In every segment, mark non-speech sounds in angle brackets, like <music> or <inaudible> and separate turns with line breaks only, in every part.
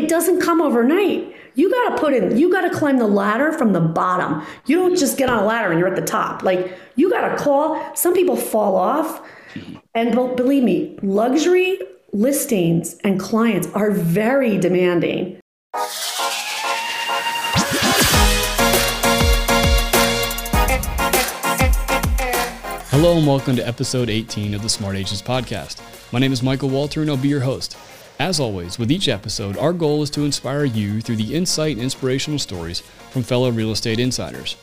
it doesn't come overnight. You got to put in, you got to climb the ladder from the bottom. You don't just get on a ladder and you're at the top. Like you got to call. Some people fall off. And believe me, luxury listings and clients are very demanding.
Hello and welcome to episode 18 of the Smart Agents Podcast. My name is Michael Walter and I'll be your host. As always, with each episode, our goal is to inspire you through the insight and inspirational stories from fellow real estate insiders.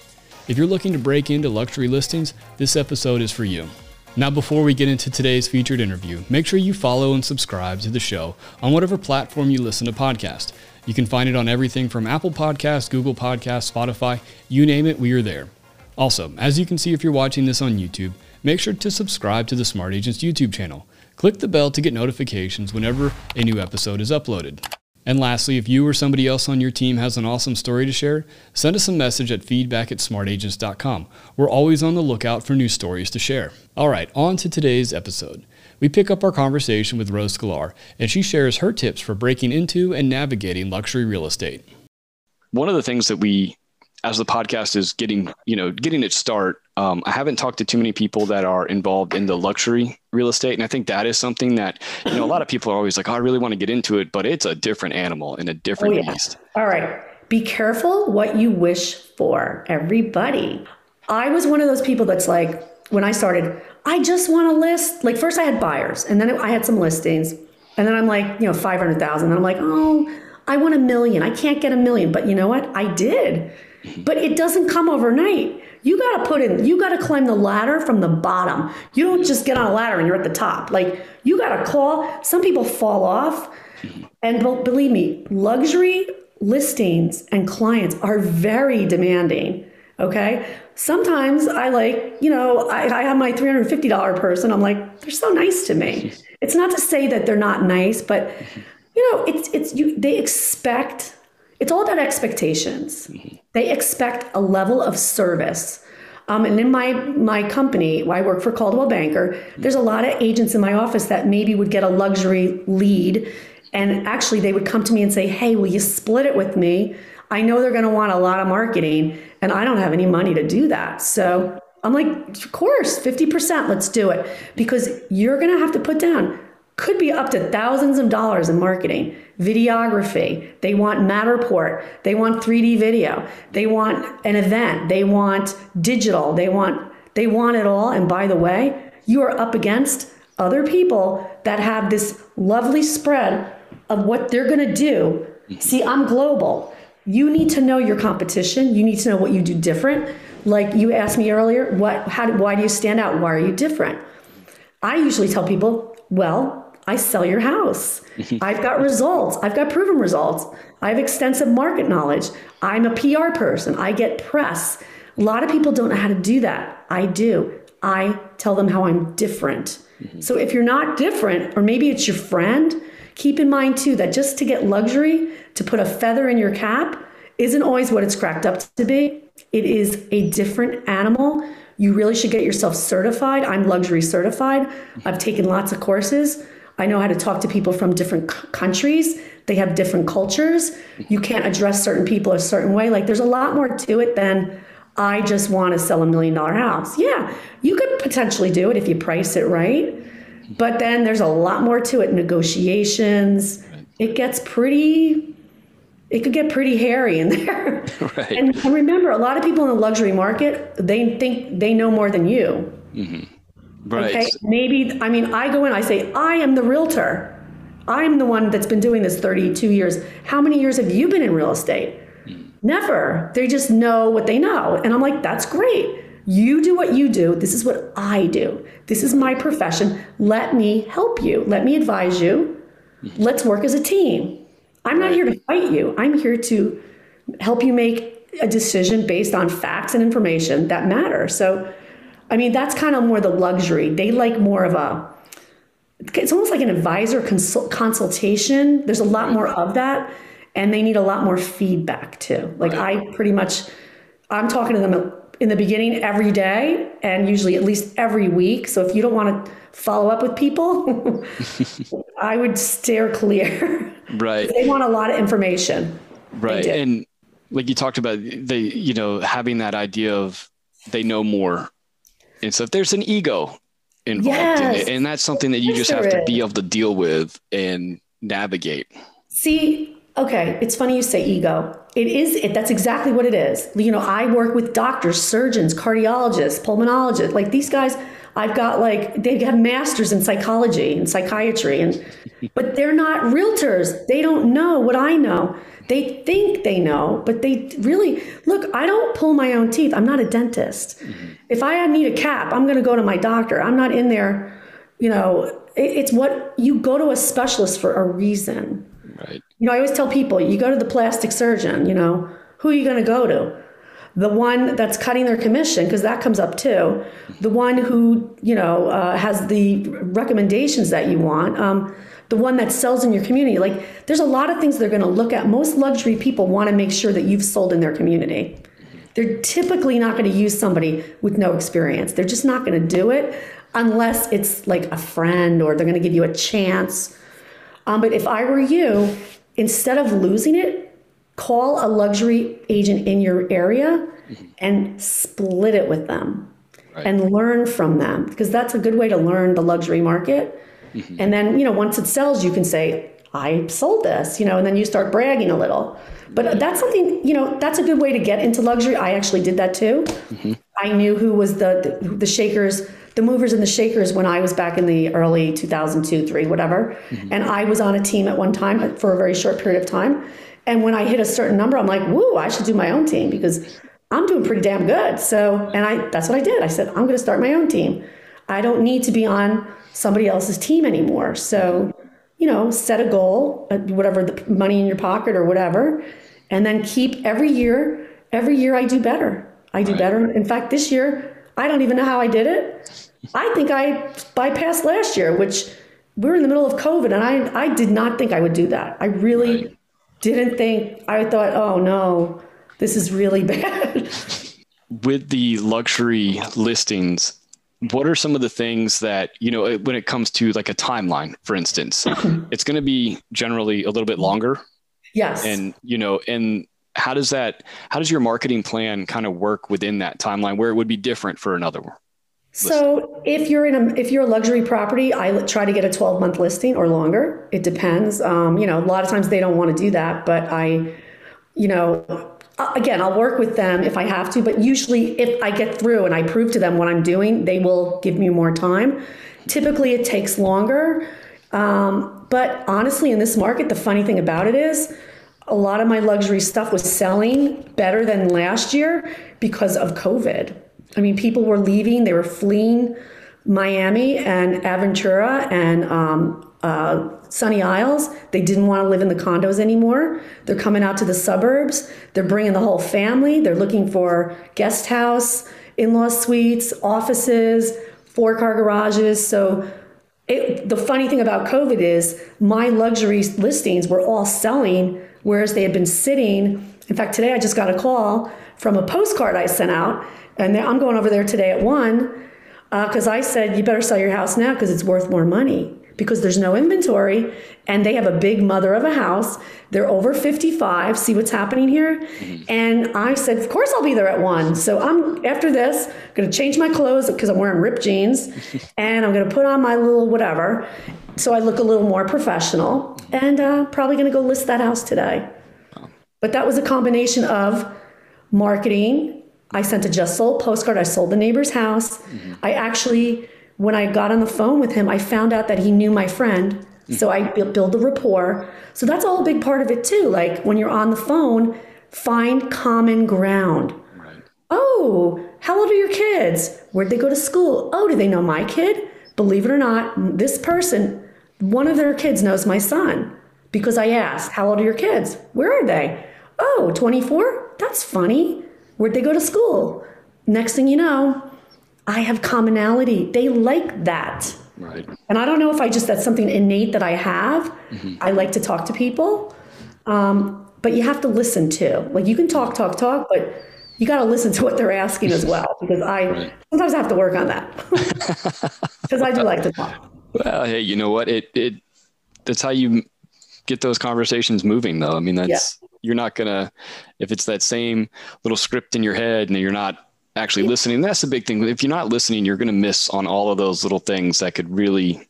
If you're looking to break into luxury listings, this episode is for you. Now, before we get into today's featured interview, make sure you follow and subscribe to the show on whatever platform you listen to podcasts. You can find it on everything from Apple Podcasts, Google Podcasts, Spotify, you name it, we are there. Also, as you can see if you're watching this on YouTube, make sure to subscribe to the Smart Agents YouTube channel. Click the bell to get notifications whenever a new episode is uploaded. And lastly, if you or somebody else on your team has an awesome story to share, send us a message at feedback at smartagents.com. We're always on the lookout for new stories to share. All right, on to today's episode. We pick up our conversation with Rose Sklar, and she shares her tips for breaking into and navigating luxury real estate. One of the things that we as the podcast is getting you know getting its start um, i haven't talked to too many people that are involved in the luxury real estate and i think that is something that you know a lot of people are always like oh, i really want to get into it but it's a different animal and a different oh, yeah. beast
all right be careful what you wish for everybody i was one of those people that's like when i started i just want to list like first i had buyers and then i had some listings and then i'm like you know 500000 and i'm like oh I want a million. I can't get a million. But you know what? I did. But it doesn't come overnight. You got to put in, you got to climb the ladder from the bottom. You don't just get on a ladder and you're at the top. Like you got to call. Some people fall off. And believe me, luxury listings and clients are very demanding. Okay. Sometimes I like, you know, I, I have my $350 person. I'm like, they're so nice to me. It's not to say that they're not nice, but you know, it's, it's, you, they expect it's all about expectations. Mm-hmm. They expect a level of service. Um, and in my my company, I work for Coldwell Banker. There's a lot of agents in my office that maybe would get a luxury lead, and actually they would come to me and say, "Hey, will you split it with me? I know they're going to want a lot of marketing, and I don't have any money to do that." So I'm like, "Of course, 50%. Let's do it," because you're going to have to put down could be up to thousands of dollars in marketing, videography. They want Matterport. They want 3D video. They want an event. They want digital. They want they want it all. And by the way, you are up against other people that have this lovely spread of what they're going to do. Mm-hmm. See, I'm global. You need to know your competition. You need to know what you do different. Like you asked me earlier, what how why do you stand out? Why are you different? I usually tell people, well, I sell your house. <laughs> I've got results. I've got proven results. I have extensive market knowledge. I'm a PR person. I get press. A lot of people don't know how to do that. I do. I tell them how I'm different. Mm-hmm. So if you're not different, or maybe it's your friend, keep in mind too that just to get luxury, to put a feather in your cap, isn't always what it's cracked up to be. It is a different animal. You really should get yourself certified. I'm luxury certified. I've taken lots of courses. I know how to talk to people from different c- countries. They have different cultures. You can't address certain people a certain way. Like there's a lot more to it than I just want to sell a million dollar house. Yeah, you could potentially do it if you price it right. But then there's a lot more to it negotiations. It gets pretty it could get pretty hairy in <laughs> there. <laughs> Right. And, and, remember, a lot of people in the luxury market, they think they know more than you. Mm-hmm. Right. Okay. Maybe, I mean, I go in, I say, I am the realtor. I'm the one that's been doing this 32 years. How many years have you been in real estate? Mm. Never. They just know what they know. And I'm like, that's great. You do what you do. This is what I do. This is my profession. Let me help you. Let me advise you. Mm-hmm. Let's work as a team. I'm not here to fight you. I'm here to help you make a decision based on facts and information that matter. So I mean, that's kind of more the luxury. They like more of a, it's almost like an advisor consult, consultation. There's a lot more of that. And they need a lot more feedback too. Like. I pretty much, I'm talking to them in the beginning every day and usually at least every week. So if you don't want to follow up with people, <laughs> I would steer clear. <laughs>
Right.
they want a lot of information.
Right. And like you talked about, they, you know, having that idea of they know more. And so there's an ego involved yes. in it, and that's something that you yes, just have to be able to deal with and navigate.
See, okay, it's funny you say ego. It is, it, that's exactly what it is. You know, I work with doctors, surgeons, cardiologists, pulmonologists, like these guys I've got like they have masters in psychology and psychiatry and but they're not realtors. They don't know what I know. They think they know, but they really look, I don't pull my own teeth. I'm not a dentist. Mm-hmm. If I need a cap, I'm going to go to my doctor. I'm not in there, you know, it's what you go to a specialist for a reason.
Right.
You know, I always tell people, you go to the plastic surgeon, you know, who are you going to go to? the one that's cutting their commission because that comes up too the one who you know uh, has the recommendations that you want um, the one that sells in your community. Like there's a lot of things they're going to look at. Most luxury people want to make sure that you've sold in their community. They're typically not going to use somebody with no experience. They're just not going to do it unless it's like a friend or they're going to give you a chance. Um, but if i were you instead of losing it call a luxury agent in your area and split it with them right. and learn from them because that's a good way to learn the luxury market. Mm-hmm. And then, you know, once it sells, you can say, I sold this, you know, and then you start bragging a little. But that's something, you know, that's a good way to get into luxury. I actually did that too. Mm-hmm. I knew who was the, the, the shakers, the movers and the shakers when I was back in the early 2002, three, whatever. Mm-hmm. And I was on a team at one time for a very short period of time. And when I hit a certain number, I'm like, woo, I should do my own team because I'm doing pretty damn good. So, and I that's what I did. I said, I'm going to start my own team. I don't need to be on somebody else's team anymore. So, you know, set a goal, uh, whatever the money in your pocket or whatever, and then keep every year, every year I do better. I do right. better. In fact, this year, I don't even know how I did it. I think I bypassed last year, which we were in the middle of COVID, and I, I did not think I would do that. I really right didn't think, I thought, oh no, this is really <laughs> bad.
With the luxury listings, what are some of the things that, you know, when it comes to like a timeline, for instance, <clears throat> it's going to be generally a little bit longer.
Yes.
And, you know, and how does that, how does your marketing plan kind of work within that timeline where it would be different for another one?
So if you're in a if you're a luxury property, I try to get a 12 month listing or longer. It depends. Um, you know, a lot of times they don't want to do that, but I, you know, again, I'll work with them if I have to. But usually, if I get through and I prove to them what I'm doing, they will give me more time. Typically, it takes longer. Um, but honestly, in this market, the funny thing about it is, a lot of my luxury stuff was selling better than last year because of COVID. I mean, people were leaving, they were fleeing Miami and Aventura and um, uh, Sunny Isles. They didn't want to live in the condos anymore. They're coming out to the suburbs. They're bringing the whole family. They're looking for guest house, in law suites, offices, four car garages. So, it, the funny thing about COVID is my luxury listings were all selling, whereas they had been sitting. In fact, today I just got a call from a postcard I sent out and I'm going over there today at one because uh, I said, you better sell your house now because it's worth more money because there's no inventory and they have a big mother of a house. They're over 55. See what's happening here? Mm-hmm. And I said, of course I'll be there at one. So I'm after this I'm going to change my clothes because I'm wearing ripped jeans <laughs> and I'm going to put on my little whatever. So I look a little more professional and uh, probably going to go list that house today. But that was a combination of marketing I sent a just sold postcard. I sold the neighbor's house. Mm-hmm. I actually, when I got on the phone with him, I found out that he knew my friend. So I mm. build the rapport. So that's all a big part of it too. Like when you're on the phone, find common ground. Right. Oh, how old are your kids? Where'd they go to school? Oh, do they know my kid? Believe it or not, this person, one of their kids knows my son because I asked, How old are your kids? Where are they? Oh, 24? That's funny. Where'd they go to school? Next thing you know, I have commonality. They like that.
Right.
And I don't know if I just, that's something innate that I have. Mm-hmm. I like to talk to people. Um, but you have to listen too. Like you can talk, talk, talk, but you got to listen to what they're asking as well because I <laughs> right. sometimes I have to work on that <laughs> because I do like to talk.
Well, hey, you know what? It it that's how you get those conversations moving, though. I mean, that's yeah. you're not gonna if it's that same little script in your head and you're not actually yeah. listening. That's the big thing. If you're not listening, you're gonna miss on all of those little things that could really,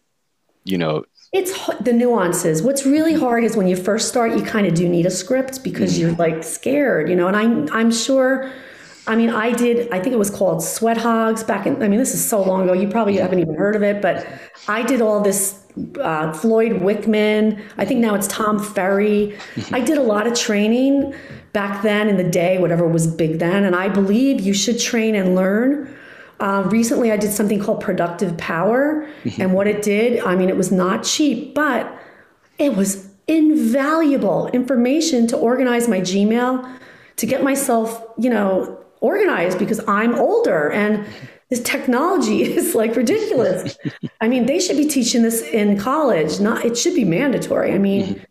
you know,
it's the nuances. What's really mm-hmm. hard is when you first start, you kind of do need a script because mm-hmm. you're like scared, you know. And I'm I'm sure. I mean, I did. I think it was called Sweat Hogs back in. I mean, this is so long ago. You probably haven't even heard of it, but I did all this. Uh, Floyd Wickman. I think now it's Tom Ferry. I did a lot of training back then in the day, whatever was big then, and I believe you should train and learn uh, recently, I did something called Productive Power. Mm-hmm. And what it did, I mean, it was not cheap, but it was invaluable information to organize my Gmail, to get myself, you know, organized because I'm older and this technology <laughs> is like ridiculous. I mean, they should be teaching this in college. Not it should be mandatory. I mean, mm-hmm.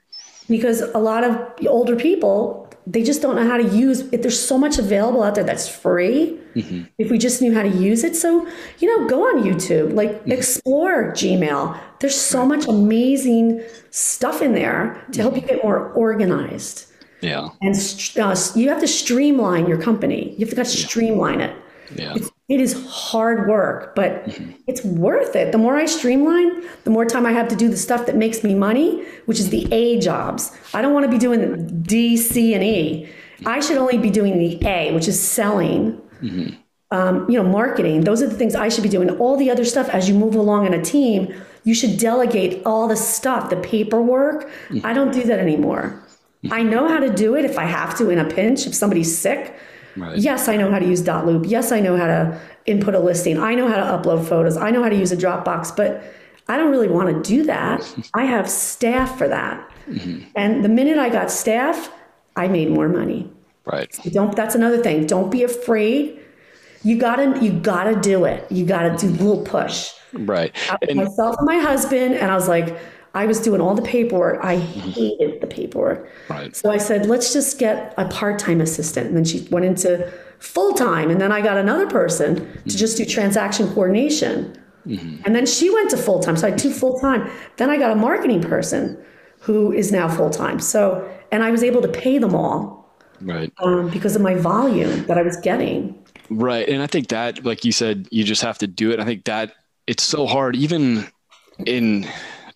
because a lot of older people they just don't know how to use it. There's so much available out there that's free. Mm-hmm. If we just knew how to use it. So, you know, go on YouTube, like mm-hmm. explore Gmail. There's so much amazing stuff in there to help you get more organized.
Yeah.
And uh, you have to streamline your company. You have to, to streamline it.
Yeah.
It's, it is hard work, but mm-hmm. it's worth it. The more I streamline, the more time I have to do the stuff that makes me money, which is the A jobs. I don't want to be doing D, C, and E. I should only be doing the A, which is selling. Mm-hmm. Um, you know, marketing. Those are the things I should be doing. All the other stuff as you move along in a team, you should delegate all the stuff, the paperwork. Mm-hmm. I don't do that anymore. I know how to do it if I have to in a pinch, if somebody's sick. Right. Yes, I know how to use dotloop. Yes, I know how to input a listing. I know how to upload photos. I know how to use a Dropbox, but I don't really want to do that. <laughs> I have staff for that. Mm-hmm. And the minute I got staff, I made more money.
Right.
So don't that's another thing. Don't be afraid. You gotta you gotta do it. You gotta do a little push.
Right.
And, myself and my husband, and I was like, I was doing all the paperwork. I hated the paperwork.
Right.
So I said, let's just get a part time assistant. And then she went into full time. And then I got another person mm-hmm. to just do transaction coordination. Mm-hmm. And then she went to full time. So I had two full time. Then I got a marketing person who is now full time. So, and I was able to pay them all.
Right.
Um, because of my volume that I was getting.
Right. And I think that, like you said, you just have to do it. I think that it's so hard, even in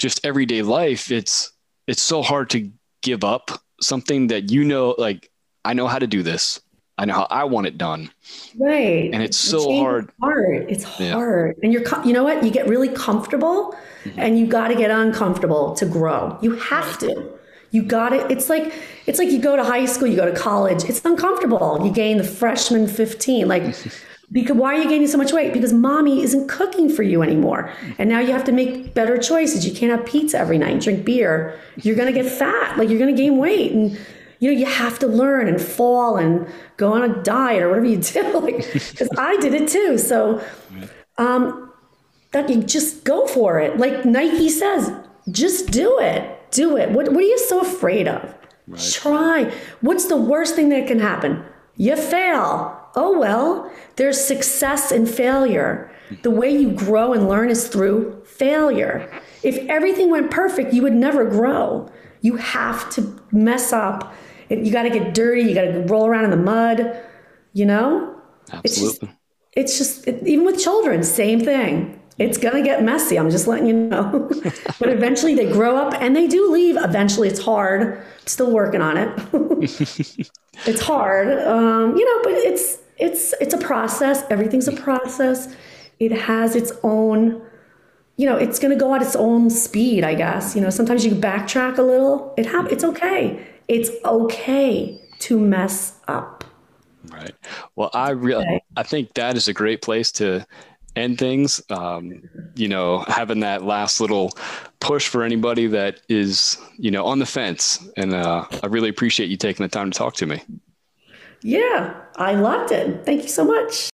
just everyday life, it's it's so hard to give up something that you know, like I know how to do this. I know how I want it done.
Right.
And it's so hard.
hard. It's hard. Yeah. And you're, you know what? You get really comfortable mm-hmm. and you got to get uncomfortable to grow. You have to. You got it. It's like, it's like you go to high school, you go to college. It's uncomfortable. You gain the freshman 15. Like <laughs> Because why are you gaining so much weight? Because mommy isn't cooking for you anymore. And now you have to make better choices. You can't have pizza every night and drink beer. You're going to get fat. Like you're going to gain weight. And you know, you have to learn and fall and go on a diet or whatever you do. <laughs> like, because I did it too. So, um, that you just go for it. Like Nike says, just do it. Do it. What, what are you so afraid of? Right. Try. What's the worst thing that can happen? You fail oh, well, there's success and failure. The way you grow and learn is through failure. If everything went perfect, you would never grow. You have to mess up. You got to get dirty. You got to roll around in the mud. You know?
Absolutely.
It's just, it's just it, even with children, same thing. It's going to get messy. I'm just letting you know. <laughs> but eventually they grow up and they do leave. Eventually it's hard. Still working on it. <laughs> it's hard, um, you know, but it's it's it's a process. Everything's a process. It has its own, you know, it's going to go at its own speed. I guess you know. Sometimes you backtrack a little. It ha- It's okay. It's okay to mess up.
Right. Well, I really okay. I think that is a great place to end things. Um, you know, having that last little push for anybody that is, you know, on the fence. And uh, I really appreciate you taking the time to talk to me.
Yeah, I loved it. Thank you so much.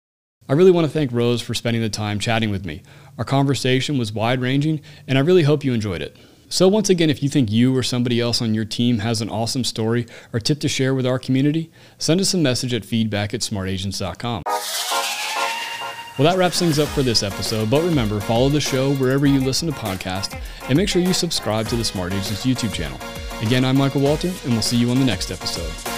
I really want to thank Rose for spending the time chatting with me. Our conversation was wide ranging, and I really hope you enjoyed it.
So, once again, if you think you or somebody else on your team has an awesome story or tip to share with our community, send us a message at feedback at smartagents.com. Well, that wraps things up for this episode, but remember, follow the show wherever you listen to podcasts and make sure you subscribe to the Smart Agents YouTube channel. Again, I'm Michael Walter, and we'll see you on the next episode.